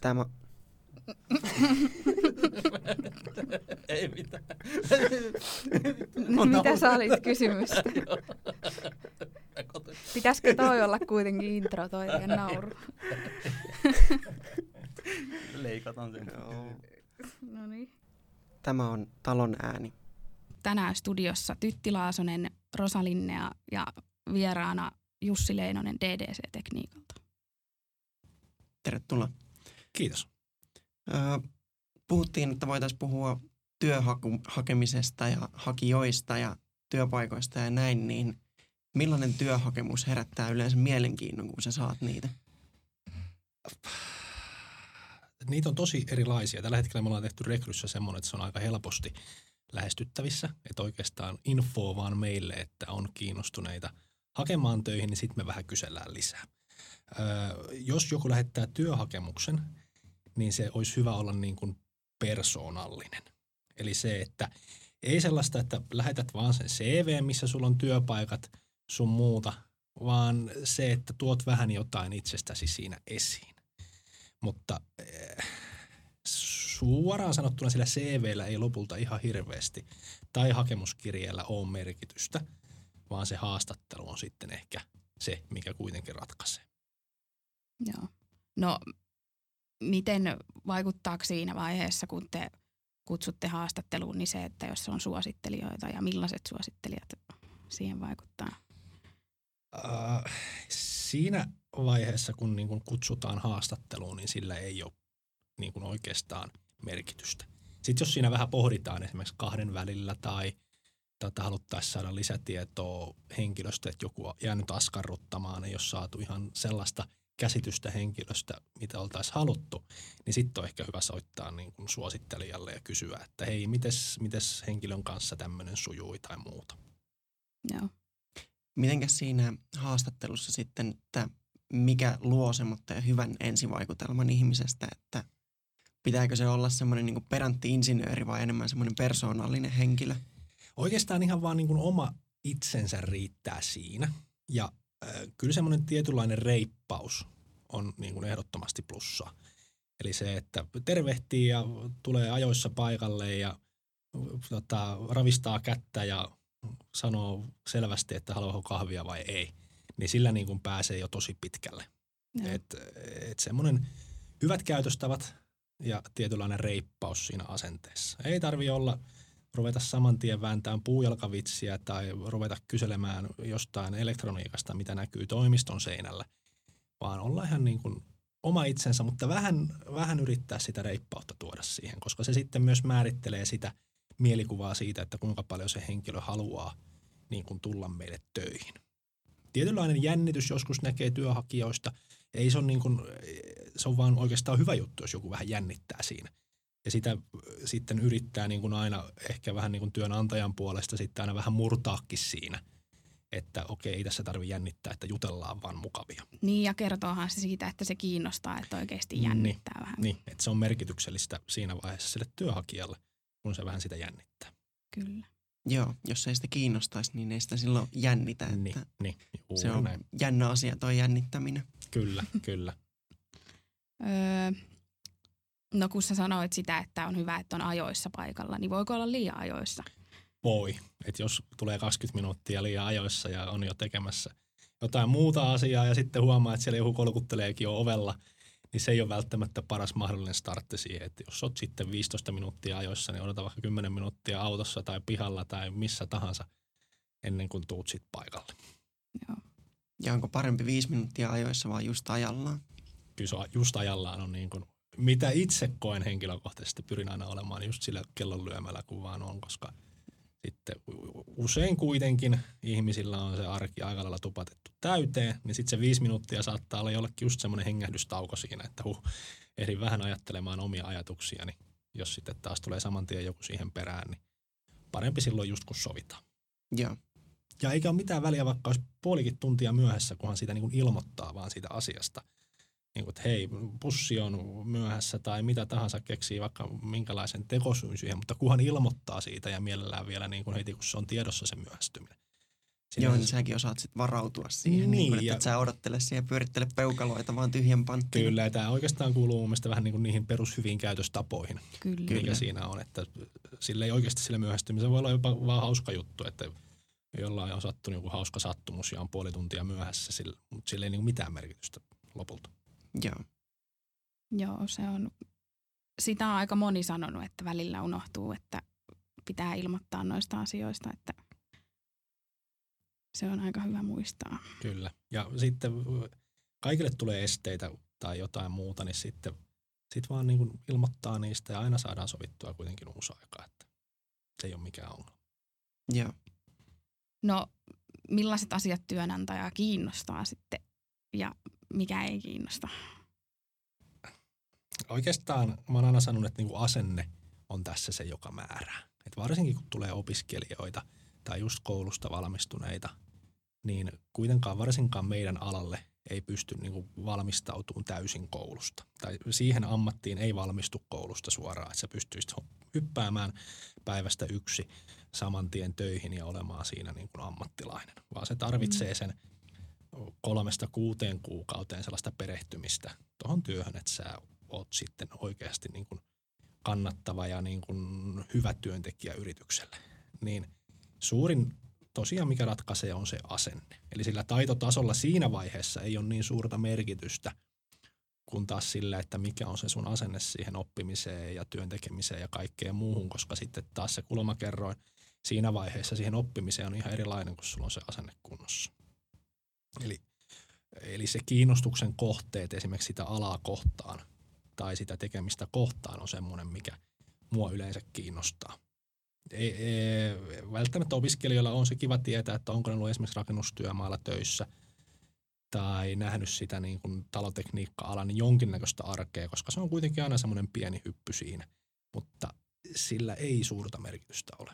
Tämä, Ei mitään. Mitä sä olit kysymystä? Pitäisikö toi olla kuitenkin intro toi ja nauru? Leikataan sen. No niin. tämä on talon ääni. Tänään studiossa Tytti Laasonen, Rosalinnea ja vieraana Jussi Leinonen DDC-tekniikalta. Tervetuloa. Kiitos. Puhuttiin, että voitaisiin puhua työhakemisesta ja hakijoista ja työpaikoista ja näin, niin millainen työhakemus herättää yleensä mielenkiinnon, kun sä saat niitä? Niitä on tosi erilaisia. Tällä hetkellä me ollaan tehty rekryssä semmoinen, että se on aika helposti lähestyttävissä. Että oikeastaan info vaan meille, että on kiinnostuneita hakemaan töihin, niin sitten me vähän kysellään lisää. Öö, jos joku lähettää työhakemuksen, niin se olisi hyvä olla niin kuin persoonallinen. Eli se, että ei sellaista, että lähetät vaan sen CV, missä sulla on työpaikat sun muuta, vaan se, että tuot vähän jotain itsestäsi siinä esiin. Mutta eh, suoraan sanottuna sillä CVllä ei lopulta ihan hirveästi tai hakemuskirjeellä ole merkitystä, vaan se haastattelu on sitten ehkä se, mikä kuitenkin ratkaisee. Joo. No, miten vaikuttaako siinä vaiheessa, kun te kutsutte haastatteluun, niin se, että jos on suosittelijoita ja millaiset suosittelijat siihen vaikuttaa? Äh, siinä vaiheessa, kun niin kun kutsutaan haastatteluun, niin sillä ei ole niin kun oikeastaan merkitystä. Sitten jos siinä vähän pohditaan esimerkiksi kahden välillä tai tota, haluttaisiin saada lisätietoa henkilöstä, että joku on jäänyt askarruttamaan, ei ole saatu ihan sellaista käsitystä henkilöstä, mitä oltaisiin haluttu, niin sitten on ehkä hyvä soittaa niin kuin suosittelijalle ja kysyä, että hei, mites, mites henkilön kanssa tämmöinen sujui tai muuta. Joo. Mitenkäs siinä haastattelussa sitten, että mikä luo semmoinen hyvän ensivaikutelman ihmisestä, että pitääkö se olla semmoinen niin perantti insinööri vai enemmän semmoinen persoonallinen henkilö? Oikeastaan ihan vaan niin kuin oma itsensä riittää siinä. Ja äh, kyllä semmoinen tietynlainen reippaus on niin kuin ehdottomasti plussa. Eli se, että tervehtii ja tulee ajoissa paikalle ja tota, ravistaa kättä ja sanoo selvästi, että haluaako kahvia vai ei, niin sillä niin kuin pääsee jo tosi pitkälle. Joo. Et, et semmoinen hyvät käytöstavat ja tietynlainen reippaus siinä asenteessa. Ei tarvi olla ruveta saman tien vääntämään puujalkavitsiä tai ruveta kyselemään jostain elektroniikasta, mitä näkyy toimiston seinällä, vaan olla ihan niin kuin oma itsensä, mutta vähän, vähän yrittää sitä reippautta tuoda siihen, koska se sitten myös määrittelee sitä mielikuvaa siitä, että kuinka paljon se henkilö haluaa niin kuin tulla meille töihin. Tietynlainen jännitys joskus näkee työhakijoista. Ei se, on niin kuin, se on vaan oikeastaan hyvä juttu, jos joku vähän jännittää siinä. Ja sitä sitten yrittää niin kuin aina ehkä vähän niin kuin työnantajan puolesta sitten aina vähän murtaakin siinä, että okei, ei tässä tarvitse jännittää, että jutellaan vaan mukavia. Niin, ja kertoohan se siitä, että se kiinnostaa, että oikeasti jännittää vähän. Niin, että se on merkityksellistä siinä vaiheessa sille työhakijalle, kun se vähän sitä jännittää. Kyllä. Joo, jos ei sitä kiinnostaisi, niin ei sitä silloin jännitä. Että Niin, niin juu, se on näin. jännä asia tuo jännittäminen. Kyllä, kyllä. Öö, no kun sä sanoit sitä, että on hyvä, että on ajoissa paikalla, niin voiko olla liian ajoissa? Voi. Että jos tulee 20 minuuttia liian ajoissa ja on jo tekemässä jotain muuta asiaa ja sitten huomaa, että siellä joku kolkutteleekin jo ovella, niin se ei ole välttämättä paras mahdollinen startti siihen. Että jos oot sitten 15 minuuttia ajoissa, niin odota vaikka 10 minuuttia autossa tai pihalla tai missä tahansa ennen kuin tuut sit paikalle. Joo. Ja onko parempi viisi minuuttia ajoissa vai just ajallaan? Kyllä se on- just ajallaan on niin kuin, mitä itse koen henkilökohtaisesti, pyrin aina olemaan just sillä kellon lyömällä kun vaan on, koska sitten usein kuitenkin ihmisillä on se arki aika lailla tupatettu täyteen, niin sitten se viisi minuuttia saattaa olla jollekin just semmoinen hengähdystauko siinä, että huh, ehdin vähän ajattelemaan omia ajatuksia, niin jos sitten taas tulee saman tien joku siihen perään, niin parempi silloin just kun sovitaan. Joo. Ja eikä ole mitään väliä, vaikka olisi puolikin tuntia myöhässä, kunhan siitä niin kuin ilmoittaa vaan siitä asiasta. Niin kuin, että hei, pussi on myöhässä tai mitä tahansa keksii vaikka minkälaisen tekosyyn siihen, mutta kunhan ilmoittaa siitä ja mielellään vielä niin kuin heti, kun se on tiedossa se myöhästyminen. Siinä Joo, se- niin säkin osaat sitten varautua siihen, niin, Niin, niin että ja- et sä odottele siihen ja pyörittele peukaloita vaan tyhjän panttiin. Kyllä, ja tämä oikeastaan kuuluu mun mielestä vähän niin kuin niihin perushyviin käytöstapoihin, Kyllä. Mikä siinä on. Että sillä ei oikeasti sillä myöhästymisellä voi olla jopa vaan hauska juttu, että jollain on sattunut joku hauska sattumus ja on puoli tuntia myöhässä, sillä, mutta sillä ei niin kuin mitään merkitystä lopulta. Joo, Joo, se on, sitä on aika moni sanonut, että välillä unohtuu, että pitää ilmoittaa noista asioista, että se on aika hyvä muistaa. Kyllä. Ja sitten kaikille tulee esteitä tai jotain muuta, niin sitten sit vaan niin kuin ilmoittaa niistä ja aina saadaan sovittua kuitenkin uusi aika, että se ei ole mikään ongelma. joo. No, millaiset asiat työnantajaa kiinnostaa sitten ja mikä ei kiinnosta? Oikeastaan mä oon aina sanonut, että niin kuin asenne on tässä se, joka määrää. Et varsinkin kun tulee opiskelijoita tai just koulusta valmistuneita, niin kuitenkaan varsinkaan meidän alalle ei pysty niin kuin valmistautumaan täysin koulusta. Tai siihen ammattiin ei valmistu koulusta suoraan, että sä pystyisit hyppäämään päivästä yksi saman tien töihin ja olemaan siinä niin kuin ammattilainen. Vaan se tarvitsee sen kolmesta kuuteen kuukauteen sellaista perehtymistä tuohon työhön, että sä oot sitten oikeasti niin kuin kannattava ja niin kuin hyvä työntekijä yritykselle. Niin suurin tosiaan mikä ratkaisee on se asenne. Eli sillä taitotasolla siinä vaiheessa ei ole niin suurta merkitystä kuin taas sillä, että mikä on se sun asenne siihen oppimiseen ja työntekemiseen ja kaikkeen muuhun, koska sitten taas se kulmakerroin siinä vaiheessa siihen oppimiseen on ihan erilainen, kun sulla on se asenne kunnossa. Eli, eli se kiinnostuksen kohteet esimerkiksi sitä alaa kohtaan tai sitä tekemistä kohtaan on semmoinen, mikä mua yleensä kiinnostaa. Ei, ei, välttämättä opiskelijoilla on se kiva tietää, että onko ne ollut esimerkiksi rakennustyömaalla töissä tai nähnyt sitä niin kuin talotekniikka-alan jonkinnäköistä arkea, koska se on kuitenkin aina semmoinen pieni hyppy siinä, mutta sillä ei suurta merkitystä ole.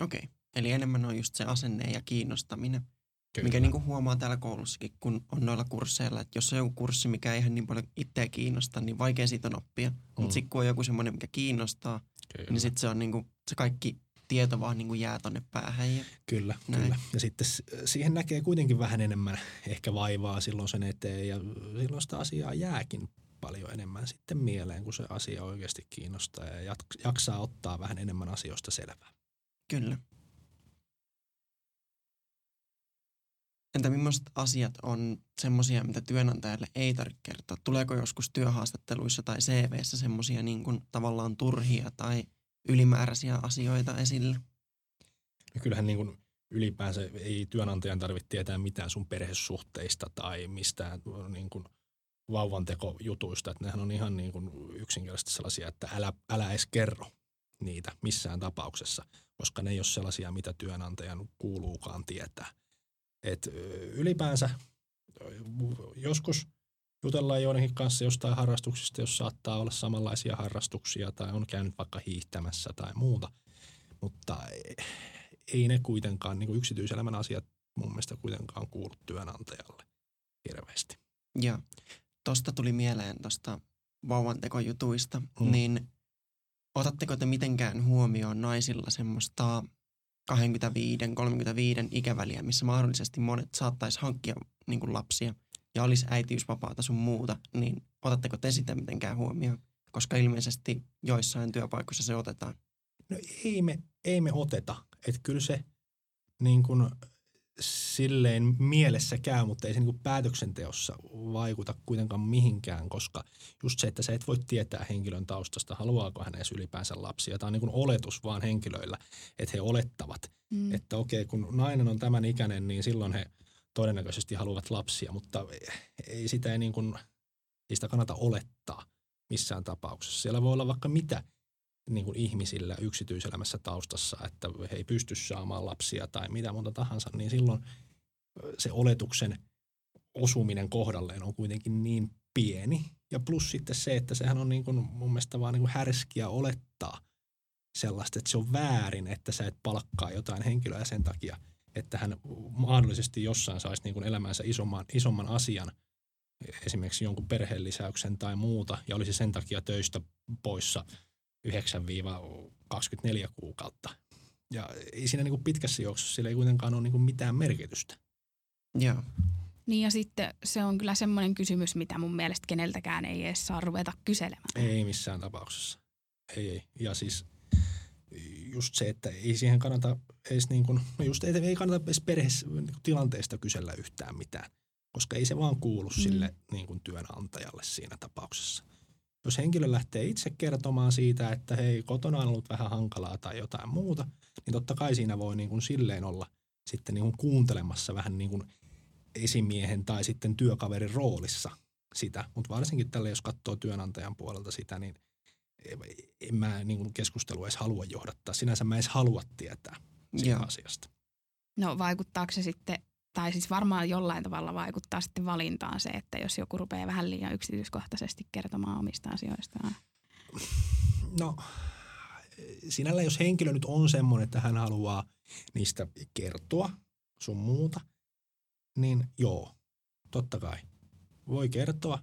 Okei. Eli enemmän on just se asenne ja kiinnostaminen, Kyllä. mikä niinku huomaa täällä koulussakin, kun on noilla kursseilla, että jos on joku kurssi, mikä ei ihan niin paljon itseä kiinnosta, niin vaikea siitä on oppia. Mm. Mutta sitten kun on joku semmoinen, mikä kiinnostaa, Kyllä. niin sitten se on niinku, se kaikki tieto vaan niinku jää tonne päähän. Ja, Kyllä, Näin. kyllä. Ja sitten siihen näkee kuitenkin vähän enemmän ehkä vaivaa silloin sen eteen ja silloin sitä asiaa jääkin paljon enemmän sitten mieleen, kun se asia oikeasti kiinnostaa ja jaksaa ottaa vähän enemmän asioista selvää. kyllä. Entä millaiset asiat on semmoisia, mitä työnantajalle ei tarvitse kertoa? Tuleeko joskus työhaastatteluissa tai CVssä semmoisia niin tavallaan turhia tai ylimääräisiä asioita esille? Ja kyllähän niin kuin ylipäänsä ei työnantajan tarvitse tietää mitään sun perhesuhteista tai mistään niin kuin vauvantekojutuista. Että nehän on ihan niin kuin yksinkertaisesti sellaisia, että älä, älä edes kerro niitä missään tapauksessa, koska ne ei ole sellaisia, mitä työnantajan kuuluukaan tietää. Et ö, ylipäänsä joskus jutellaan joidenkin kanssa jostain harrastuksista, jos saattaa olla samanlaisia harrastuksia tai on käynyt vaikka hiihtämässä tai muuta, mutta ei ne kuitenkaan, niin kuin yksityiselämän asiat mun mielestä kuitenkaan kuulu työnantajalle hirveästi. Ja tosta tuli mieleen tuosta vauvantekojutuista, mm. niin otatteko te mitenkään huomioon naisilla semmoista 25-35 ikäväliä, missä mahdollisesti monet saattaisi hankkia niin kuin lapsia ja olisi äitiysvapaata sun muuta, niin otatteko te sitä mitenkään huomioon? Koska ilmeisesti joissain työpaikoissa se otetaan. No ei me, ei me oteta. Että kyllä se niin kuin silleen mielessä käy, mutta ei se niin päätöksenteossa vaikuta kuitenkaan mihinkään, koska just se, että sä et voi tietää henkilön taustasta, haluaako hän edes ylipäänsä lapsia. Tämä on niin oletus vaan henkilöillä, että he olettavat, Mm. että okei, kun nainen on tämän ikäinen, niin silloin he todennäköisesti haluavat lapsia, mutta ei sitä, ei niin kuin, ei sitä kannata olettaa missään tapauksessa. Siellä voi olla vaikka mitä niin kuin ihmisillä yksityiselämässä taustassa, että he ei pysty saamaan lapsia tai mitä monta tahansa, niin silloin se oletuksen osuminen kohdalleen on kuitenkin niin pieni. Ja plus sitten se, että sehän on niin kuin mun mielestä vaan niin kuin härskiä olettaa sellaista, että se on väärin, että sä et palkkaa jotain henkilöä sen takia, että hän mahdollisesti jossain saisi niin kuin elämänsä isomman, isomman asian, esimerkiksi jonkun perheenlisäyksen tai muuta, ja olisi sen takia töistä poissa 9-24 kuukautta. Ja ei siinä niin kuin pitkässä juoksussa sillä ei kuitenkaan ole niin kuin mitään merkitystä. Joo. Niin ja sitten se on kyllä semmoinen kysymys, mitä mun mielestä keneltäkään ei edes saa ruveta kyselemään. Ei missään tapauksessa. Ei, ei. Ja siis just se, että ei siihen kannata edes niin kuin, no just ei, ei kannata edes perheessä niin kuin tilanteesta kysellä yhtään mitään, koska ei se vaan kuulu Mm. sille niin kuin työnantajalle siinä tapauksessa. Jos henkilö lähtee itse kertomaan siitä, että hei, kotona on ollut vähän hankalaa tai jotain muuta, niin totta kai siinä voi niin kuin silleen olla sitten niin kuin kuuntelemassa vähän niin kuin esimiehen tai sitten työkaverin roolissa sitä. Mutta varsinkin tälle, jos katsoo työnantajan puolelta sitä, niin en mä niin kuin keskustelua edes halua johdattaa. Sinänsä mä edes halua tietää siitä Joo. asiasta. No vaikuttaako se sitten, tai siis varmaan jollain tavalla vaikuttaa sitten valintaan se, että jos joku rupeaa vähän liian yksityiskohtaisesti kertomaan omista asioistaan. No, sinällä jos henkilö nyt on semmoinen, että hän haluaa niistä kertoa sun muuta, niin joo, totta kai. Voi kertoa,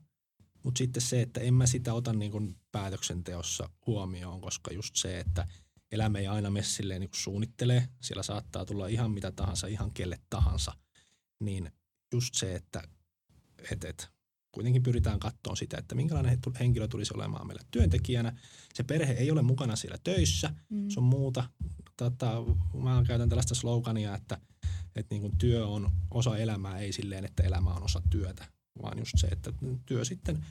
mutta sitten se, että en mä sitä ota niin kuin päätöksenteossa huomioon, koska just se, että elämä ei aina mene silleen niin kuin suunnittelee, siellä saattaa tulla ihan mitä tahansa, ihan kelle tahansa, niin just se, että et, et, kuitenkin pyritään katsoa sitä, että minkälainen he- henkilö tulisi olemaan meillä työntekijänä. Se perhe ei ole mukana siellä töissä, Mm. se on muuta. Tota, mä käytän tällaista slogania, että, että niin kuin työ on osa elämää, ei silleen, että elämä on osa työtä, vaan just se, että työ sitten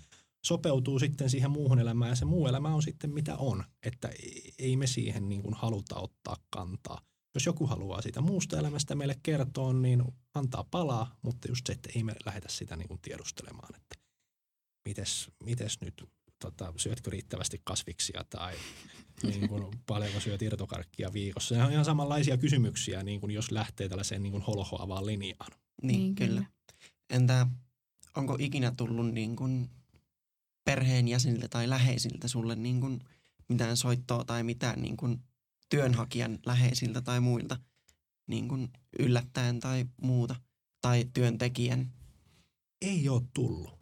sopeutuu sitten siihen muuhun elämään ja se muu elämä on sitten mitä on. Että ei- ei me siihen niin kuin haluta ottaa kantaa. Jos joku haluaa siitä muusta elämästä meille kertoa, niin antaa palaa, mutta just se, että ei me lähdetä sitä niin kuin tiedustelemaan, että mites, mites nyt, tota, syötkö riittävästi kasviksia tai niin kuin, paljonko syöt irtokarkkia viikossa. Ne on ihan samanlaisia kysymyksiä, niin kuin jos lähtee tällaiseen niin kuin holhoavaan linjaan. Niin, niin kyllä. Entä onko ikinä tullut niin kuin perheenjäseniltä tai läheisiltä sulle niin kuin mitään soittoa tai mitään niin kuin työnhakijan läheisiltä tai muilta niin kuin yllättäen tai muuta? Tai työntekijän? Ei ole tullut.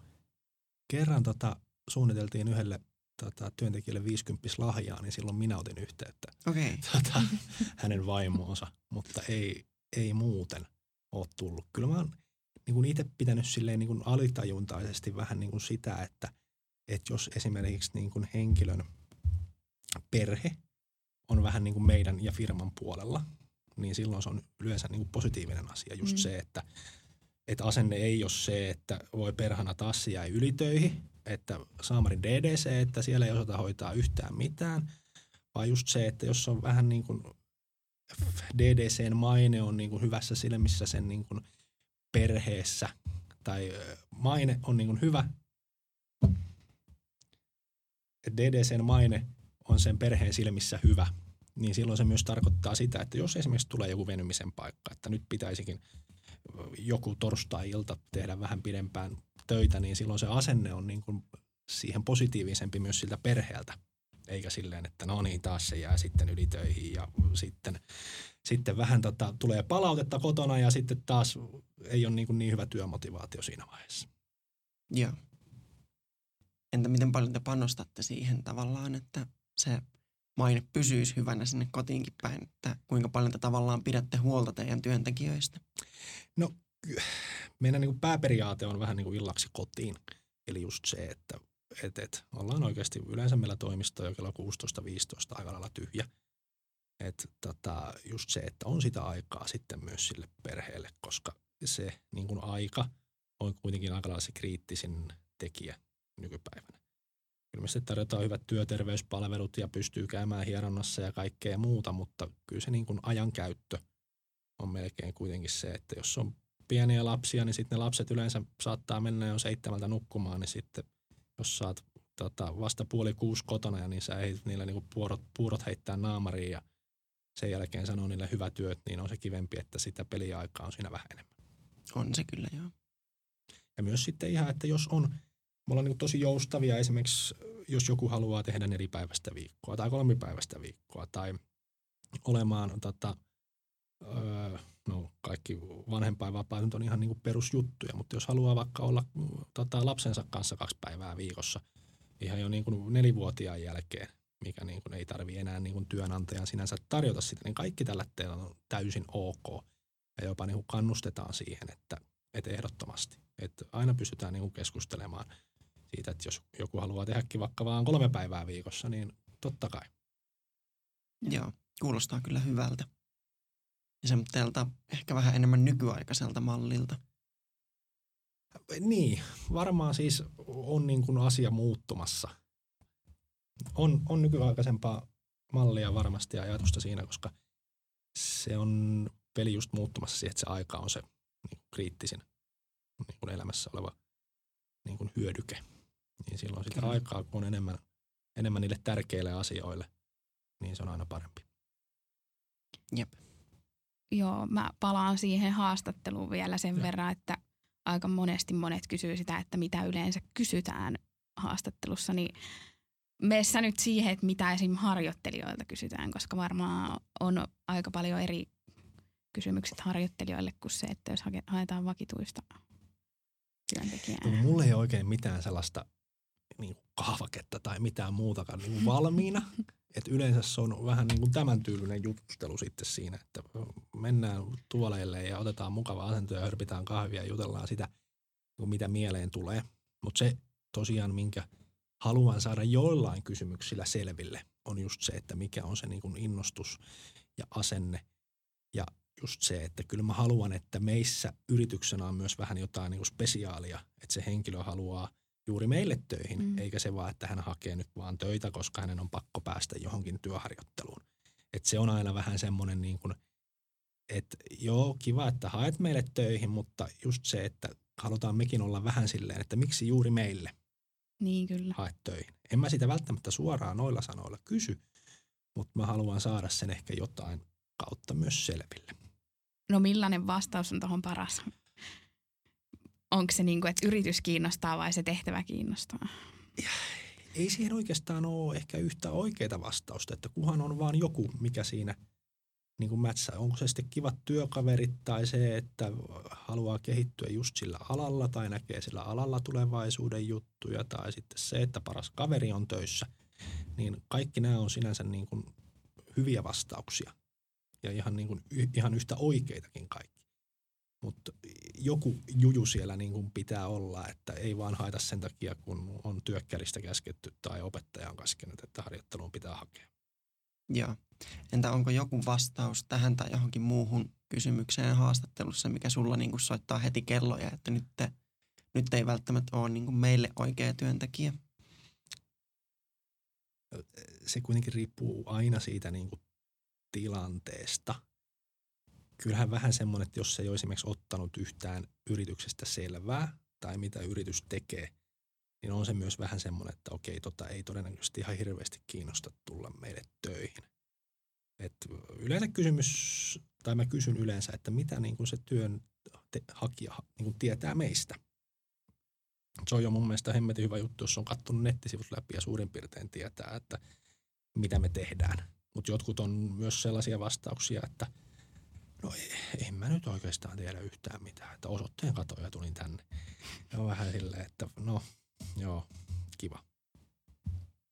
Kerran tota, suunniteltiin yhdelle tota, työntekijälle 50 lahjaa, niin silloin minä otin yhteyttä. Okay. tota, hänen vaimoonsa, mutta ei, ei muuten ole tullut. Kyllä mä oon niin kuin itse pitänyt silleen niin kuin alitajuntaisesti vähän niin kuin sitä, että, että jos esimerkiksi niin kuin henkilön perhe on vähän niin kuin meidän ja firman puolella, niin silloin se on yleensä niin kuin positiivinen asia. Just Mm. se, että, että asenne ei ole se, että voi perhana taas se jäi ylitöihin, että saamari DDC, että siellä ei osata hoitaa yhtään mitään, vaan just se, että jos on vähän niin kuin DDCn maine on niin kuin hyvässä silmissä sen niin kuin perheessä tai maine on niin kuin hyvä, DDCn maine on sen perheen silmissä hyvä, niin silloin se myös tarkoittaa sitä, että jos esimerkiksi tulee joku venymisen paikka, että nyt pitäisikin joku torstai-ilta tehdä vähän pidempään töitä, niin silloin se asenne on niin kuin siihen positiivisempi myös siltä perheeltä, eikä silleen, että no niin, taas se jää sitten ylitöihin ja sitten, sitten vähän tota, tulee palautetta kotona ja sitten taas ei ole niin, kuin niin hyvä työmotivaatio siinä vaiheessa. Joo. Entä miten paljon te panostatte siihen tavallaan, että se maine pysyisi hyvänä sinne kotiinkin päin, että kuinka paljon te tavallaan pidätte huolta teidän työntekijöistä? meidän niin kuin pääperiaate on vähän niin kuin illaksi kotiin. Eli just se, että et, et, ollaan oikeasti yleensä meillä toimisto jo kello 16-15 aika lailla tyhjä. Et, tota, just se, että on sitä aikaa sitten myös sille perheelle, koska se niin kuin aika on kuitenkin aika lailla se kriittisin tekijä nykypäivänä. Kyllä me sitten tarjotaan hyvät työterveyspalvelut ja pystyy käymään hieronnassa ja kaikkea muuta, mutta kyllä se niin kuin ajankäyttö on melkein kuitenkin se, että jos on pieniä lapsia, niin sitten ne lapset yleensä saattaa mennä jo seitsemältä nukkumaan, niin sitten jos saat tota, vasta puoli kuusi kotona, ja niin sä heitit niille niinku puurot, puurot heittää naamariin ja sen jälkeen sanoo niille hyvä työt, niin on se kivempi, että sitä peliaikaa on siinä vähän enemmän. On se kyllä, joo. Ja myös sitten ihan, että jos on, me ollaan niin tosi joustavia esimerkiksi, jos joku haluaa tehdä nelipäiväistä viikkoa tai kolmipäiväistä viikkoa tai olemaan tota, öö, no kaikki vanhempainvapaat nyt on ihan niin kuin perusjuttuja, mutta jos haluaa vaikka olla tota, lapsensa kanssa kaksi päivää viikossa ihan jo niin kuin nelivuotiaan jälkeen, mikä niin kuin ei tarvi enää niin kuin työnantajan sinänsä tarjota sitä, niin kaikki tällä on täysin ok. Ja jopa niin kuin kannustetaan siihen, että, että ehdottomasti. Että aina pystytään niin kuin keskustelemaan siitä, että jos joku haluaa tehdäkin vaikka vaan kolme päivää viikossa, niin totta kai. Joo, kuulostaa kyllä hyvältä. Ja semmoiselta ehkä vähän enemmän nykyaikaiselta mallilta. Niin, varmaan siis on niin kuin asia muuttumassa. On, on nykyaikaisempaa mallia varmasti ja ajatusta siinä, koska se on peli just muuttumassa siihen, että se aika on se niin kriittisin niin kuin elämässä oleva niin kuin hyödyke. Niin silloin sitä Kyllä. aikaa, kun on enemmän, enemmän niille tärkeille asioille, niin se on aina parempi. Jep. Joo, mä palaan siihen haastatteluun vielä sen Joo. verran, että aika monesti monet kysyy sitä, että mitä yleensä kysytään haastattelussa, niin meissä nyt siihen, että mitä esim. harjoittelijoilta kysytään, koska varmaan on aika paljon eri kysymykset harjoittelijoille kuin se, että jos haetaan vakituista työntekijää. No, mulla ei ole oikein mitään sellaista niin kuin kahvaketta tai mitään muutakaan niin kuin valmiina. Et yleensä se on vähän niin kuin tämän tyylinen jutustelu sitten siinä, että mennään tuoleille ja otetaan mukava asento ja hörpitään kahvia ja jutellaan sitä, niin kuin mitä mieleen tulee. Mutta se tosiaan, minkä haluan saada joillain kysymyksillä selville, on just se, että mikä on se niin kuin innostus ja asenne ja just se, että kyllä mä haluan, että meissä yrityksenä on myös vähän jotain niin kuin spesiaalia, että se henkilö haluaa juuri meille töihin, Mm. eikä se vaan, että hän hakee nyt vaan töitä, koska hänen on pakko päästä johonkin työharjoitteluun. Et se on aina vähän semmoinen niin kuin, että joo, kiva, että haet meille töihin, mutta just se, että halutaan mekin olla vähän silleen, että miksi juuri meille Niin kyllä. haet töihin. En mä sitä välttämättä suoraan noilla sanoilla kysy, mutta mä haluan saada sen ehkä jotain kautta myös selville. No millainen vastaus on tuohon paras? Onko se niin kuin, että yritys kiinnostaa vai se tehtävä kiinnostaa? ei siihen oikeastaan ole ehkä yhtä oikeaa vastausta, että kuhan on vaan joku, mikä siinä niin kuin mätsää. Onko se sitten kivat työkaverit tai se, että haluaa kehittyä just sillä alalla tai näkee sillä alalla tulevaisuuden juttuja tai sitten se, että paras kaveri on töissä. Niin kaikki nämä on sinänsä niin kuin hyviä vastauksia ja ihan, niin kuin, ihan yhtä oikeitakin kaikki. Mutta joku juju siellä niin kuin pitää olla, että ei vaan haeta sen takia, kun on työkkäristä käsketty tai opettaja on käskenyt, että harjoitteluun pitää hakea. Joo. Entä onko joku vastaus tähän tai johonkin muuhun kysymykseen haastattelussa, mikä sulla niin kuin soittaa heti kelloja, että nyt, te, nyt ei välttämättä ole niin kuin meille oikea työntekijä? Se kuitenkin riippuu aina siitä niin kuin tilanteesta. Kyllähän vähän semmoinen, että jos ei ole esimerkiksi ottanut yhtään yrityksestä selvää tai mitä yritys tekee, niin on se myös vähän semmoinen, että okei, tota ei todennäköisesti ihan hirveästi kiinnosta tulla meille töihin. Et yleensä kysymys, tai mä kysyn yleensä, että mitä niin kuin se työn te, hakija niin kuin tietää meistä. Se on jo mun mielestä hemmetin hyvä juttu, jos on katsonut nettisivut läpi ja suurin piirtein tietää, että mitä me tehdään. Mutta jotkut on myös sellaisia vastauksia, että no ei, en mä nyt oikeastaan tiedä yhtään mitään, että osoitteen katoin ja tulin tänne. Ja on vähän silleen, että no joo, kiva.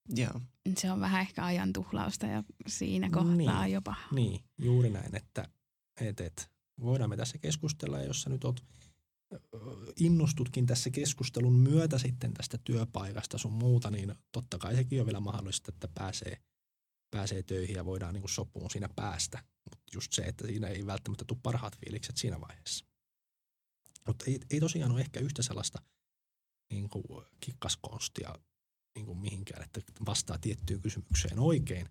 Joo. Se on vähän ehkä ajan tuhlausta ja siinä kohtaa Niin. jopa. Niin, juuri näin, että et, et, voidaan me tässä keskustella ja jos sä nyt oot innostutkin tässä keskustelun myötä sitten tästä työpaikasta sun muuta, niin totta kai sekin on vielä mahdollista, että pääsee, pääsee töihin ja voidaan niin sopuun siinä päästä. Just se, että siinä ei välttämättä tule parhaat fiilikset siinä vaiheessa. Mutta ei, ei tosiaan ole ehkä yhtä sellaista niin kuin kikkaskonstia niin kuin mihinkään, että vastaa tiettyyn kysymykseen oikein,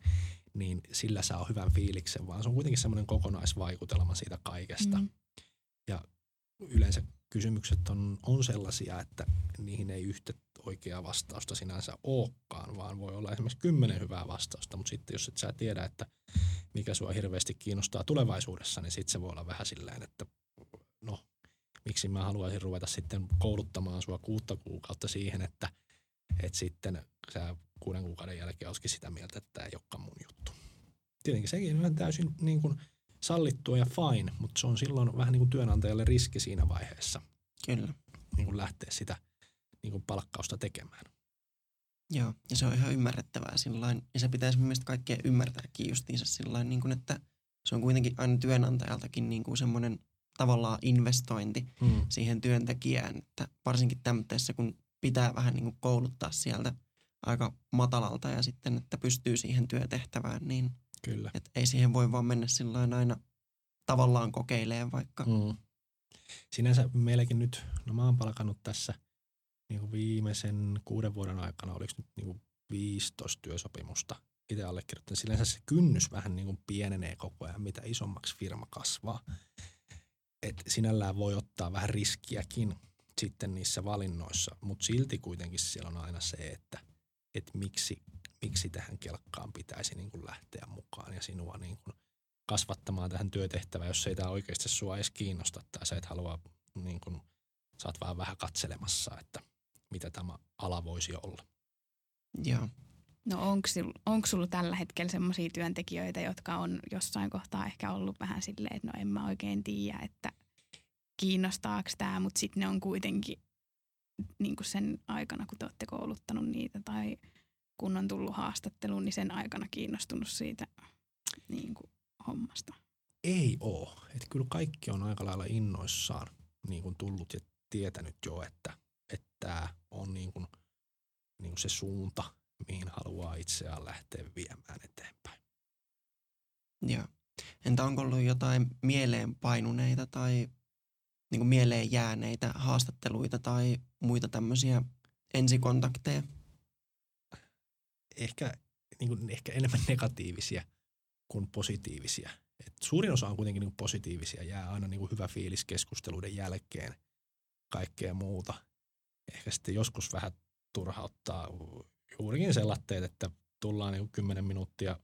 niin sillä saa hyvän fiiliksen, vaan se on kuitenkin semmoinen kokonaisvaikutelma siitä kaikesta. Mm. Yleensä kysymykset on, on sellaisia, että niihin ei yhtä oikeaa vastausta sinänsä olekaan, vaan voi olla esimerkiksi kymmenen hyvää vastausta, mutta sitten jos et sä tiedä, että mikä sua hirveästi kiinnostaa tulevaisuudessa, niin sitten se voi olla vähän silleen, että no, miksi mä haluaisin ruveta sitten kouluttamaan sua kuutta kuukautta siihen, että, että sitten sä kuuden kuukauden jälkeen olisikin sitä mieltä, että tämä ei olekaan mun juttu. Tietenkin sekin on täysin niin kuin sallittua ja fine, mutta se on silloin vähän niin kuin työnantajalle riski siinä vaiheessa Kyllä. niin kuin lähteä sitä niin kuin palkkausta tekemään. Joo, ja se on ihan ymmärrettävää sillain, ja se pitäisi mun mielestä kaikkea ymmärtääkin justiinsa sillain, niin kuin, että se on kuitenkin aina työnantajaltakin niin kuin semmoinen tavallaan investointi Mm. siihen työntekijään, että varsinkin tämmöisessä, kun pitää vähän niin kuin kouluttaa sieltä aika matalalta ja sitten, että pystyy siihen työtehtävään, niin Kyllä. että ei siihen voi vaan mennä sillain aina tavallaan kokeilemaan vaikka. Mm. Sinänsä meilläkin nyt, no mä oon palkannut tässä niin kuin viimeisen kuuden vuoden aikana, oliko nyt niin kuin 15 työsopimusta itse allekirjoittanut. Sinänsä se kynnys vähän niin kuin pienenee koko ajan, mitä isommaksi firma kasvaa. Et sinällään voi ottaa vähän riskiäkin sitten niissä valinnoissa, mutta silti kuitenkin siellä on aina se, että, että miksi, miksi tähän kelkkaan pitäisi niin kuin lähteä mukaan ja sinua niin kuin kasvattamaan tähän työtehtävään, jos ei tämä oikeasti sua edes kiinnosta tai sä et halua, niin kuin, sä oot vaan vähän katselemassa, että mitä tämä ala voisi olla. Joo. No onko onko sulla tällä hetkellä sellaisia työntekijöitä, jotka on jossain kohtaa ehkä ollut vähän silleen, että no en mä oikein tiedä, että kiinnostaako tämä, mutta sitten ne on kuitenkin niin kuin sen aikana, kun te olette kouluttanut niitä tai kun on tullut haastatteluun, niin sen aikana kiinnostunut siitä niin kuin hommasta. Ei oo. Että kyllä kaikki on aika lailla innoissaan niin kuin tullut ja tietänyt jo, että että tämä on niin kuin, niin kuin se suunta, mihin haluaa itseään lähteä viemään eteenpäin. Joo. Entä onko ollut jotain mieleenpainuneita tai niin kuin mieleen jääneitä haastatteluita tai muita tämmöisiä ensikontakteja? Ehkä, niin kuin, ehkä enemmän negatiivisia kuin positiivisia. Et suurin osa on kuitenkin niin positiivisia, jää aina niin hyvä fiilis keskusteluiden jälkeen, kaikkea muuta. Ehkä sitten joskus vähän turhauttaa juurikin sellatteet, että tullaan niin kuin 10 minuuttia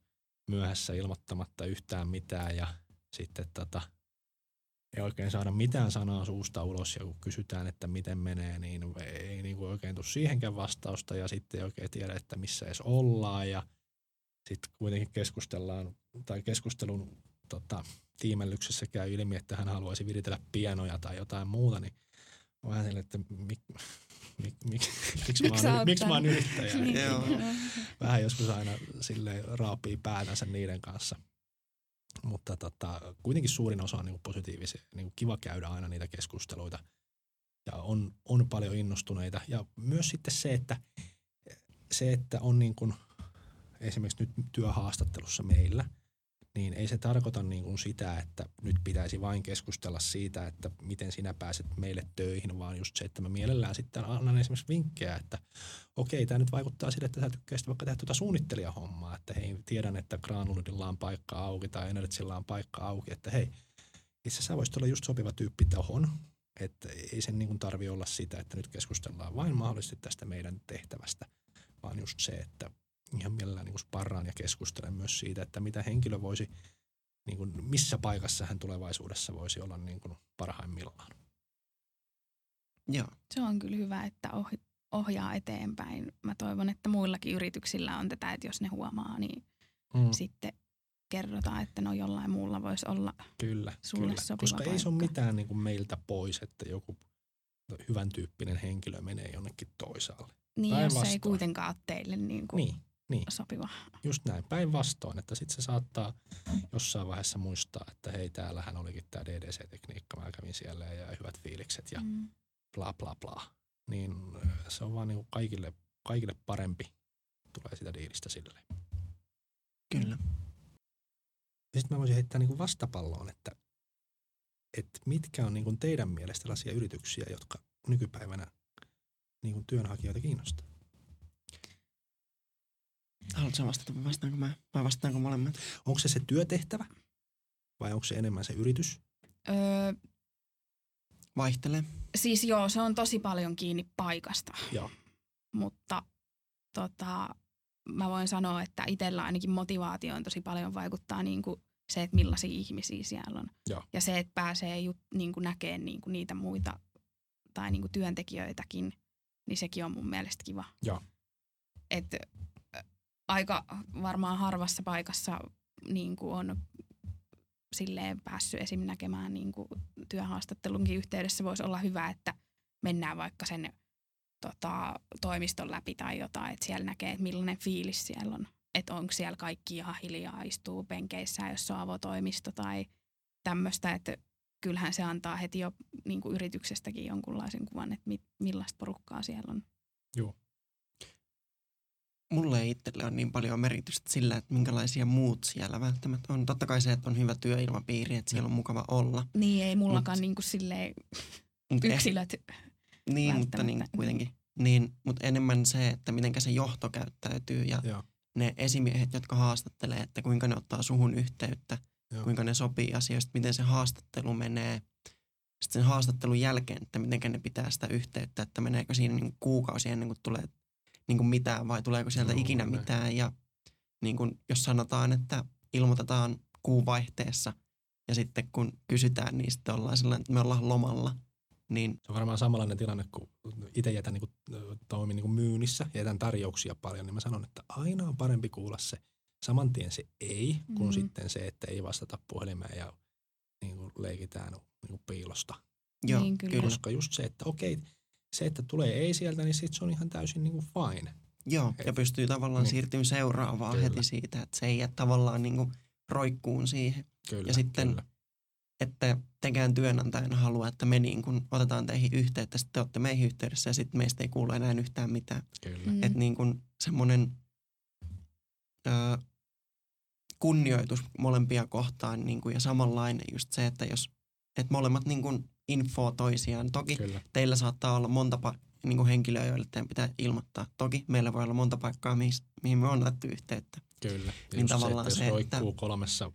myöhässä ilmoittamatta yhtään mitään ja sitten tota, ei oikein saada mitään sanaa suusta ulos ja kun kysytään, että miten menee, niin ei niin kuin oikein tule siihenkään vastausta ja sitten ei oikein tiedä, että missä edes ollaan ja sitten kuitenkin keskustellaan tai keskustelun tota, tiimellyksessä käy ilmi, että hän haluaisi viritellä pienoja tai jotain muuta, niin vähän silleen, että mik, mik, mik, miksi, Miksi mä, oon, miksi mä oon yrittäjä. Niin. Joo. Vähän joskus aina sille raapii päätänsä niiden kanssa. Mutta tota, kuitenkin suurin osa on niin positiivisia. Niin kiva käydä aina niitä keskusteluita. Ja on, on paljon innostuneita. Ja myös sitten se, että, se, että on niin kuin, esimerkiksi nyt työhaastattelussa meillä, niin ei se tarkoita niin kuin sitä, että nyt pitäisi vain keskustella siitä, että miten sinä pääset meille töihin, vaan just se, että mä mielellään sitten annan esimerkiksi vinkkejä, että okei, tämä nyt vaikuttaa sille, että sä tykkäisit vaikka tehdä tuota suunnittelijahommaa, että hei, tiedän, että Granulidilla on paikka auki tai Energysillä on paikka auki, että hei, itse sä voisit olla just sopiva tyyppi tohon, että ei sen niin tarvi olla sitä, että nyt keskustellaan vain mahdollisesti tästä meidän tehtävästä, vaan just se, että ihan mielellään niin sparraan ja keskustelen myös siitä, että mitä henkilö voisi, niin kuin, missä paikassa hän tulevaisuudessa voisi olla niin kuin parhaimmillaan. Joo. Se on kyllä hyvä, että ohi- ohjaa eteenpäin. Mä toivon, että muillakin yrityksillä on tätä, että jos ne huomaa, niin Mm. sitten kerrotaan, että no jollain muulla voisi olla. Kyllä, Sulle kyllä. sopiva koska ei se ole paikka. mitään niin kuin meiltä pois, että joku hyvän tyyppinen henkilö menee jonnekin toisaalle. Niin, jos ei Päinvastoin. kuitenkaan ole teille niin kuin Niin, niin, sopiva. just näin. Päinvastoin, että sitten se saattaa jossain vaiheessa muistaa, että hei, täällähän olikin tämä DDC-tekniikka, mä kävin siellä ja hyvät fiilikset ja Mm. bla bla bla. Niin äh, se on vaan niin kaikille, kaikille parempi tulee sitä diilistä silleen. Kyllä. Ja sitten mä voisin heittää niin kuin vastapalloon, että, että mitkä on niin teidän mielestä sellaisia yrityksiä, jotka nykypäivänä niin työnhakijoita kiinnostaa? Haluatko vastata vai vastaanko mä? Vai vastaanko molemmat? Onko se se työtehtävä vai onko se enemmän se yritys? Öö, Vaihtelee. siis joo, se on tosi paljon kiinni paikasta. Joo. Mutta tota, mä voin sanoa, että itsellä ainakin motivaatioon tosi paljon vaikuttaa niin kuin se, että millaisia ihmisiä siellä on. Joo. Ja se, että pääsee ju, niin kuin näkemään niin kuin niitä muita tai niin kuin työntekijöitäkin, niin sekin on mun mielestä kiva. Joo. Et, ä, aika varmaan harvassa paikassa niin kuin on silleen päässyt esim. näkemään niin kuin työhaastattelunkin yhteydessä voisi olla hyvä, että mennään vaikka sen tota, toimiston läpi tai jotain, että siellä näkee, että millainen fiilis siellä on. Että onko siellä kaikki ihan hiljaa, istuu penkeissä, jos on avotoimisto tai tämmöistä, että kyllähän se antaa heti jo niin kuin yrityksestäkin jonkunlaisen kuvan, että mit, millaista porukkaa siellä on. Mulle ei itselle on niin paljon merkitystä sillä, että minkälaisia muut siellä välttämättä on. Totta kai se, että on hyvä työilmapiiri, että siellä on mukava olla. Niin ei mullakaan Mut- niin kuin silleen Mut eh- yksilöt. Niin, mutta niin kuitenkin. Niin, mutta enemmän se, että miten se johto käyttäytyy ja Joo. ne esimiehet, jotka haastattelee, että kuinka ne ottaa suhun yhteyttä, Joo. kuinka ne sopii asioista, miten se haastattelu menee. Sitten sen haastattelun jälkeen, että miten ne pitää sitä yhteyttä, että meneekö siinä niin kuukausi ennen kuin tulee niin kuin mitään vai tuleeko sieltä Joo, ikinä näin. mitään. Ja niin kuin, jos sanotaan, että ilmoitetaan kuun vaihteessa ja sitten kun kysytään, niin sitten ollaan sellainen, että me ollaan lomalla. Niin Se on varmaan samanlainen tilanne, kun itse jätän niin kuin, toimin niin kuin myynnissä ja jätän tarjouksia paljon, niin mä sanon, että aina on parempi kuulla se saman tien se ei, kuin Mm. sitten se, että ei vastata puhelimeen ja niin kuin leikitään niin kuin piilosta. joo, Niin, kyllä. kyllä. Koska just se, että okei, se, että tulee ei sieltä, niin sit se on ihan täysin niin kuin fine. Joo, ja pystyy tavallaan Niin. siirtymään seuraavaan Kyllä. heti siitä, että se ei jää tavallaan niin kuin roikkuun siihen. Kyllä, Ja sitten- kyllä. Että tekään työnantajana halua, että me niin kuin otetaan teihin yhteyttä, sitten te olette meihin yhteydessä ja sitten meistä ei kuulu enää yhtään mitään. kyllä. Mm. Että niin kuin semmoinen ö, kunnioitus molempia kohtaan niin kuin ja samanlainen just se, että jos että molemmat niin kuin infoo toisiaan. Toki kyllä. teillä saattaa olla monta pa- niin kuin henkilöä, joille teidän pitää ilmoittaa. Toki meillä voi olla monta paikkaa, mihin, mihin me on otettu yhteyttä. Kyllä. Ja Niin just tavallaan se, se, että jos että- roikkuu kolmessa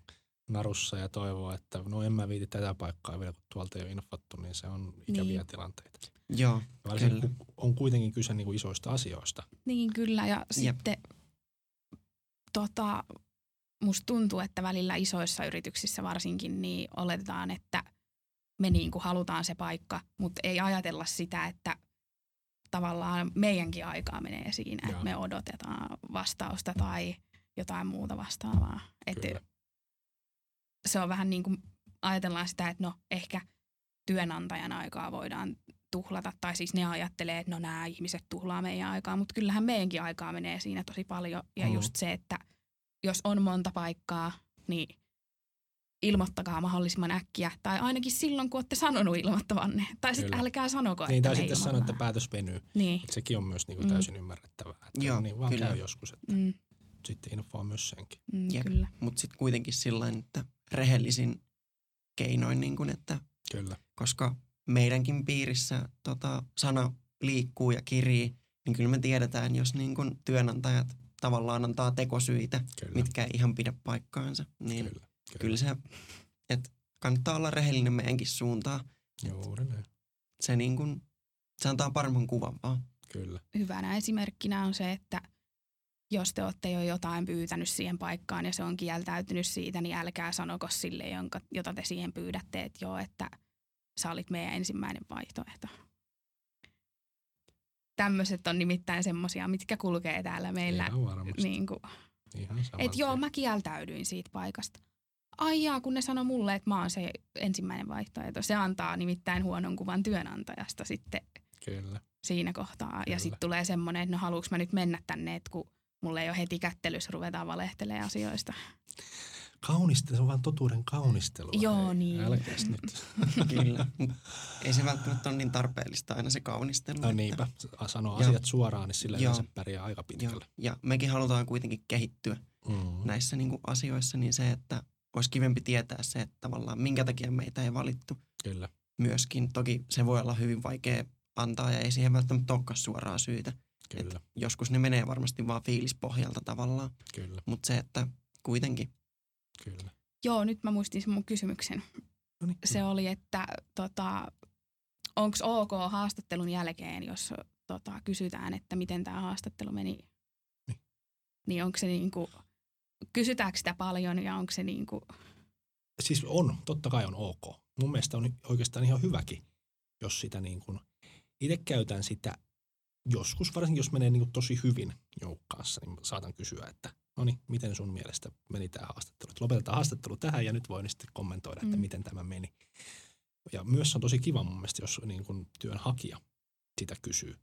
narussa ja toivoo, että no en mä viiti tätä paikkaa vielä, kun tuolta ei ole infottu, niin se on ikäviä Niin. tilanteita. Joo, Ja Varsinkin Kyllä. kun on kuitenkin kyse niin kuin isoista asioista. Niin kyllä ja Jep. sitten tota, musta tuntuu, että välillä isoissa yrityksissä varsinkin niin oletetaan, että me niin kuin halutaan se paikka, mutta ei ajatella sitä, että tavallaan meidänkin aikaa menee siinä, että me odotetaan vastausta tai jotain muuta vastaavaa. Että se on vähän niin kuin ajatellaan sitä, että no ehkä työnantajan aikaa voidaan tuhlata, tai siis ne ajattelee, että no nämä ihmiset tuhlaa meidän aikaa, mutta kyllähän meidänkin aikaa menee siinä tosi paljon. Ja Mm. just se, että jos on monta paikkaa, niin ilmoittakaa mahdollisimman äkkiä, tai ainakin silloin, kun olette sanonut ilmoittavanne. Tai sitten älkää sanoko, Niin, että tai sitten sanoa, että päätös venyy. Niin, Et sekin on myös niin kuin Mm. täysin ymmärrettävää. Että Joo, niin vaan kyllä. käy joskus, että mm, sitten infoa myös senkin. mm, Jep. kyllä. mutta sitten kuitenkin sillä että rehellisin keinoin, niin kuin, että Kyllä. koska meidänkin piirissä tota, sana liikkuu ja kirii, niin kyllä me tiedetään, jos niin kuin työnantajat tavallaan antaa tekosyitä, Kyllä. mitkä ei ihan pidä paikkaansa, niin Kyllä. Kyllä, kyllä se, että kannattaa olla rehellinen meidänkin suuntaan. Juuri näin. Se, niin kuin, se antaa paremman kuvan vaan. Kyllä. hyvänä esimerkkinä on se, että jos te olette jo jotain pyytänyt siihen paikkaan ja se on kieltäytynyt siitä, niin älkää sanoko sille, jonka, jota te siihen pyydätte, että joo, että sä olit meidän ensimmäinen vaihtoehto. Tämmöiset on nimittäin semmosia, mitkä kulkee täällä meillä. Ihan varmasti. Niin kuin, Ihan että joo, mä kieltäydyin siitä paikasta. Ai jaa, kun ne sanoi mulle, että mä oon se ensimmäinen vaihtoehto. Se antaa nimittäin huonon kuvan työnantajasta sitten Kyllä. siinä kohtaa. Kyllä. Ja sitten tulee semmoinen, että no haluuks mä nyt mennä tänne, että kun mulla ei ole heti kättelys, ruvetaan valehtelemaan asioista. Kaunistelu, se on vaan totuuden kaunistelua. Joo, Hei, niin. Älkääs nyt. Kyllä. Ei se välttämättä ole niin tarpeellista aina se kaunistelu. No että- niinpä, sanoo Joo. asiat suoraan, niin sillä Joo. yleensä pärjää aika Joo, pitkälle. ja mekin halutaan kuitenkin kehittyä Mm. näissä niin kuin asioissa, niin se, että olisi kivempi tietää se, että tavallaan minkä takia meitä ei valittu Kyllä, myöskin. Toki se voi olla hyvin vaikea antaa ja ei siihen välttämättä olekaan suoraa syytä. kyllä, Joskus ne menee varmasti vaan fiilispohjalta tavallaan, kyllä, mutta se, että kuitenkin. kyllä. Joo, nyt mä muistin sen mun kysymyksen. No niin. Se oli, että tota, onko ok haastattelun jälkeen, jos tota, kysytään, että miten tämä haastattelu meni, Niin. niin onko se niinku, kysytäänkö sitä paljon ja onko se niinku, Siis on, totta kai on ok. Mun mielestä on oikeastaan ihan hyväkin, jos sitä niin kuin, itse käytän sitä joskus, varsinkin jos menee niin kuin tosi hyvin jonkun kanssa, niin saatan kysyä, että no niin, miten sun mielestä meni tämä haastattelu. Että lopetetaan haastattelu tähän ja nyt voin sitten kommentoida, että Mm. miten tämä meni. Ja myös on tosi kiva mun mielestä, jos niin kuin työnhakija sitä kysyy.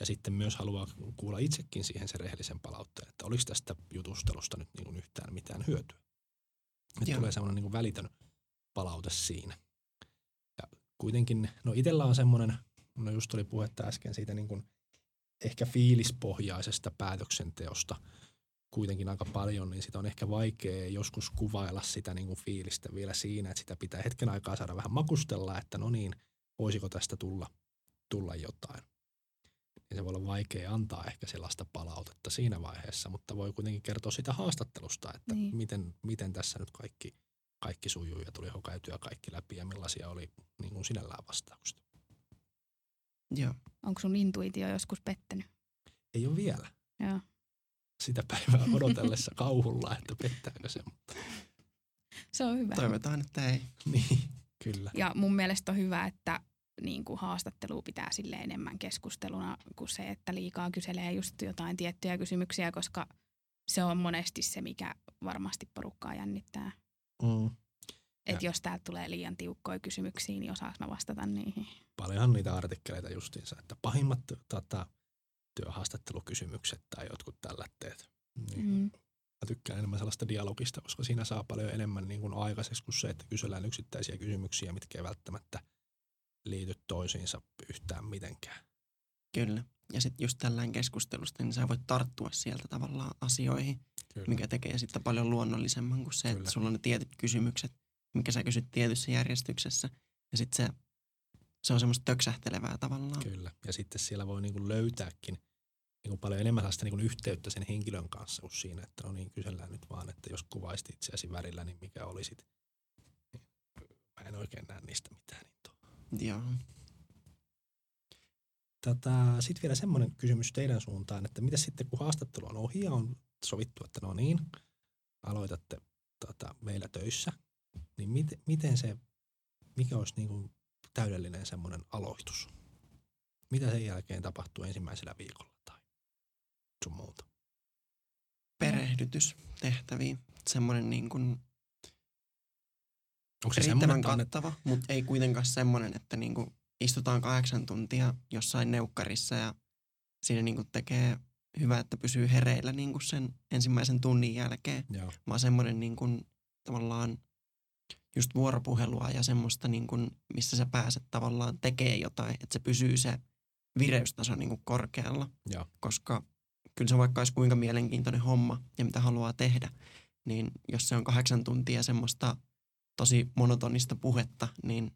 Ja sitten myös haluaa kuulla itsekin siihen sen rehellisen palautteen, että oliko tästä jutustelusta nyt niin kuin yhtään mitään hyötyä. Nyt Joo. tulee semmoinen niin kuin välitön palaute siinä. Ja kuitenkin, no itsellä on semmoinen, no just oli puhetta äsken siitä niin kuin ehkä fiilispohjaisesta päätöksenteosta kuitenkin aika paljon, niin sitä on ehkä vaikea joskus kuvailla sitä niin kuin fiilistä vielä siinä, että sitä pitää hetken aikaa saada vähän makustella, että no niin, voisiko tästä tulla, tulla jotain. Niin se voi olla vaikea antaa ehkä sellaista palautetta siinä vaiheessa, mutta voi kuitenkin kertoa sitä haastattelusta, että Niin. miten, miten tässä nyt kaikki, kaikki sujuu ja tuli käytyä kaikki läpi ja millaisia oli niin kuin sinällään vastaukset. Joo. Onko sun intuitio joskus pettänyt? Ei ole vielä Joo. sitä päivää odotellessa kauhulla, että pettääkö se, mutta Se on hyvä. Toivotaan, että ei. niin, kyllä. Ja mun mielestä on hyvä, että niin kuin haastattelu pitää sille enemmän keskusteluna kuin se, että liikaa kyselee just jotain tiettyjä kysymyksiä, koska se on monesti se, mikä varmasti porukkaa jännittää. Mm. Että Ja- jos täältä tulee liian tiukkoja kysymyksiä, niin osaaks mä vastata niihin? Paljonhan niitä artikkeleita justiinsa, että pahimmat tota, työhaastattelukysymykset tai jotkut tällaiset. Niin. Mm. Mä tykkään enemmän sellaista dialogista, koska siinä saa paljon enemmän niin kuin aikaiseksi kuin se, että kysellään yksittäisiä kysymyksiä, mitkä ei välttämättä liity toisiinsa yhtään mitenkään. Kyllä. Ja sitten just tällään keskustelusta, niin sä voit tarttua sieltä tavallaan asioihin, Kyllä. mikä tekee sitten paljon luonnollisemman kuin se, Kyllä. että sulla on ne tietyt kysymykset, mikä sä kysyt tietyssä järjestyksessä. Ja sitten se, se on semmoista töksähtelevää tavallaan. Kyllä. Ja sitten siellä voi niin kuin löytääkin niin kuin paljon enemmän sellaista niin kuin yhteyttä sen henkilön kanssa kuin siinä, että no niin, kysellään nyt vaan, että jos kuvaisit itseäsi värillä, niin mikä olisit. Niin, Mä en oikein näe niistä mitään. Niin. Joo. Tätä, sitten vielä semmoinen kysymys teidän suuntaan, että mitä sitten kun haastattelu on ohi ja on sovittu, että no niin, aloitatte tota, meillä töissä, niin miten, miten se, mikä olisi niin kuin täydellinen semmoinen aloitus? Mitä sen jälkeen tapahtuu ensimmäisellä viikolla tai sun muuta? Perehdytys tehtäviin. Semmoinen niin kuin Onko se riittävän kattava, mutta ei kuitenkaan semmoinen, että niin kuin istutaan kahdeksan tuntia jossain neukkarissa ja siinä niin kuin tekee hyvä, että pysyy hereillä niin kuin sen ensimmäisen tunnin jälkeen. joo, vaan semmoinen niin kuin, tavallaan just vuoropuhelua ja semmoista, niin kuin, missä sä pääset tavallaan tekee jotain, että se pysyy se vireystaso niin kuin korkealla. Joo. Koska kyllä se vaikka olisi kuinka mielenkiintoinen homma ja mitä haluaa tehdä, niin jos se on kahdeksan tuntia semmoista tosi monotonista puhetta, niin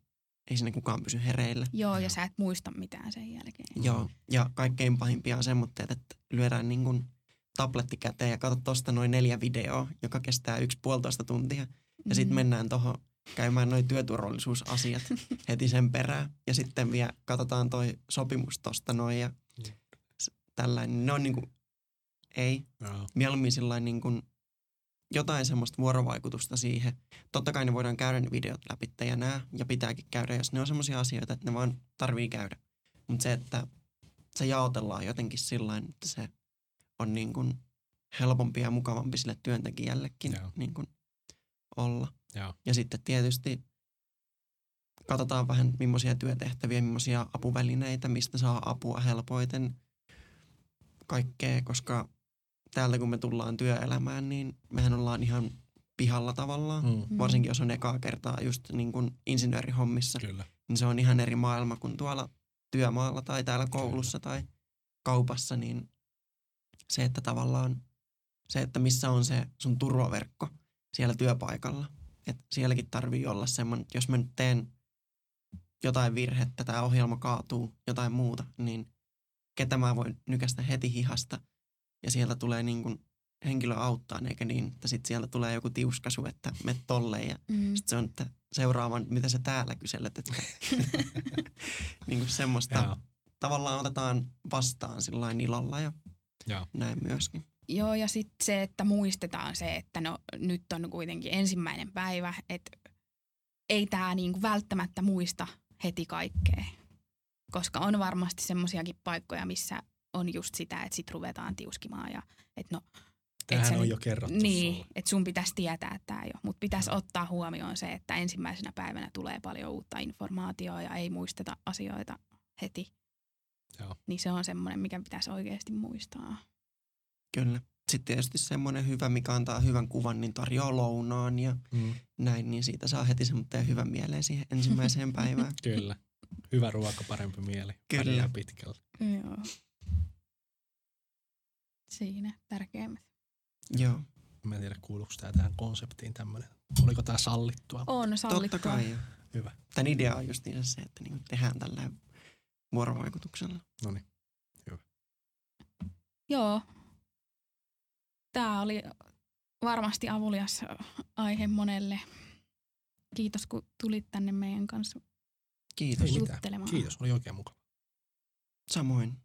ei siinä kukaan pysy hereillä. Joo, ja sä et muista mitään sen jälkeen. Mm. Joo, ja kaikkein pahimpia on semmoitteet, että lyödään niin kuin tabletti käteen ja katsot tosta noin neljä videoa, joka kestää yksi puolitoista tuntia. Ja sitten Mm. mennään tuohon käymään noin työturvallisuusasiat heti sen perään. Ja sitten vielä katsotaan toi sopimus tosta noin ja tällainen. Ne on niinku, ei, joo, mieluummin sillain niin kuin jotain semmoista vuorovaikutusta siihen. Totta kai ne voidaan käydä ne videot läpi ja nää, ja pitääkin käydä, jos ne on semmoisia asioita, että ne vaan tarvii käydä. Mutta se, että se jaotellaan jotenkin sillä että se on niin kuin helpompi ja mukavampi sille työntekijällekin Joo. niin kuin olla. joo, Ja sitten tietysti katsotaan vähän millaisia työtehtäviä, millaisia apuvälineitä, mistä saa apua helpoiten kaikkea, koska täältä kun me tullaan työelämään, niin mehän ollaan ihan pihalla tavallaan. Mm. mm, Varsinkin jos on ekaa kertaa just niin kuin insinöörihommissa, kyllä, niin se on ihan eri maailma kuin tuolla työmaalla tai täällä koulussa tai kaupassa, niin se, että tavallaan se, että missä on se sun turvaverkko siellä työpaikalla. Että sielläkin tarvii olla semmoinen, että jos mä nyt teen jotain virhettä, tämä ohjelma kaatuu, jotain muuta, niin ketä mä voin nykästä heti hihasta ja sieltä tulee niin kuin henkilö auttaa, eikä niin, että sitten sieltä tulee joku tiuskasu, että me tolleen ja Mm. sitten se on, että seuraavan, mitä sä täällä kyselet, että niin kuin semmoista joo, tavallaan otetaan vastaan sillä ilolla ja Joo. näin myöskin. Joo, ja sitten se, että muistetaan se, että no nyt on kuitenkin ensimmäinen päivä, että ei tämä niinku välttämättä muista heti kaikkea. Koska on varmasti semmoisiakin paikkoja, missä on just sitä, että sit ruvetaan tiuskimaan ja että no Tämähän sä on nyt- jo kerrottu Niin, että sun pitäisi tietää, että tämä ole. Mutta pitäisi Joo. ottaa huomioon se, että ensimmäisenä päivänä tulee paljon uutta informaatiota ja ei muisteta asioita heti. Joo. Niin se on semmoinen, mikä pitäisi oikeasti muistaa. Kyllä. Sitten tietysti semmoinen hyvä, mikä antaa hyvän kuvan, niin tarjoaa lounaan ja Mm. näin, niin siitä saa heti semmoinen hyvän mieleen siihen ensimmäiseen päivään. Kyllä. Hyvä ruoka, parempi mieli. Kyllä. Pärjää pitkälle. Joo. Siinä tärkeimmät. Joo, Mä en tiedä, kuuluuko tämä tähän konseptiin tämmöinen. Oliko tämä sallittua? On sallittua. totta kai. jo. Hyvä. Tämän idea on just se, että niinku tehdään tällä vuorovaikutuksella. No niin. Joo. Tämä oli varmasti avulias aihe monelle. Kiitos, kun tulit tänne meidän kanssa Kiitos. Ei. Kiitos, oli oikein mukava. Samoin.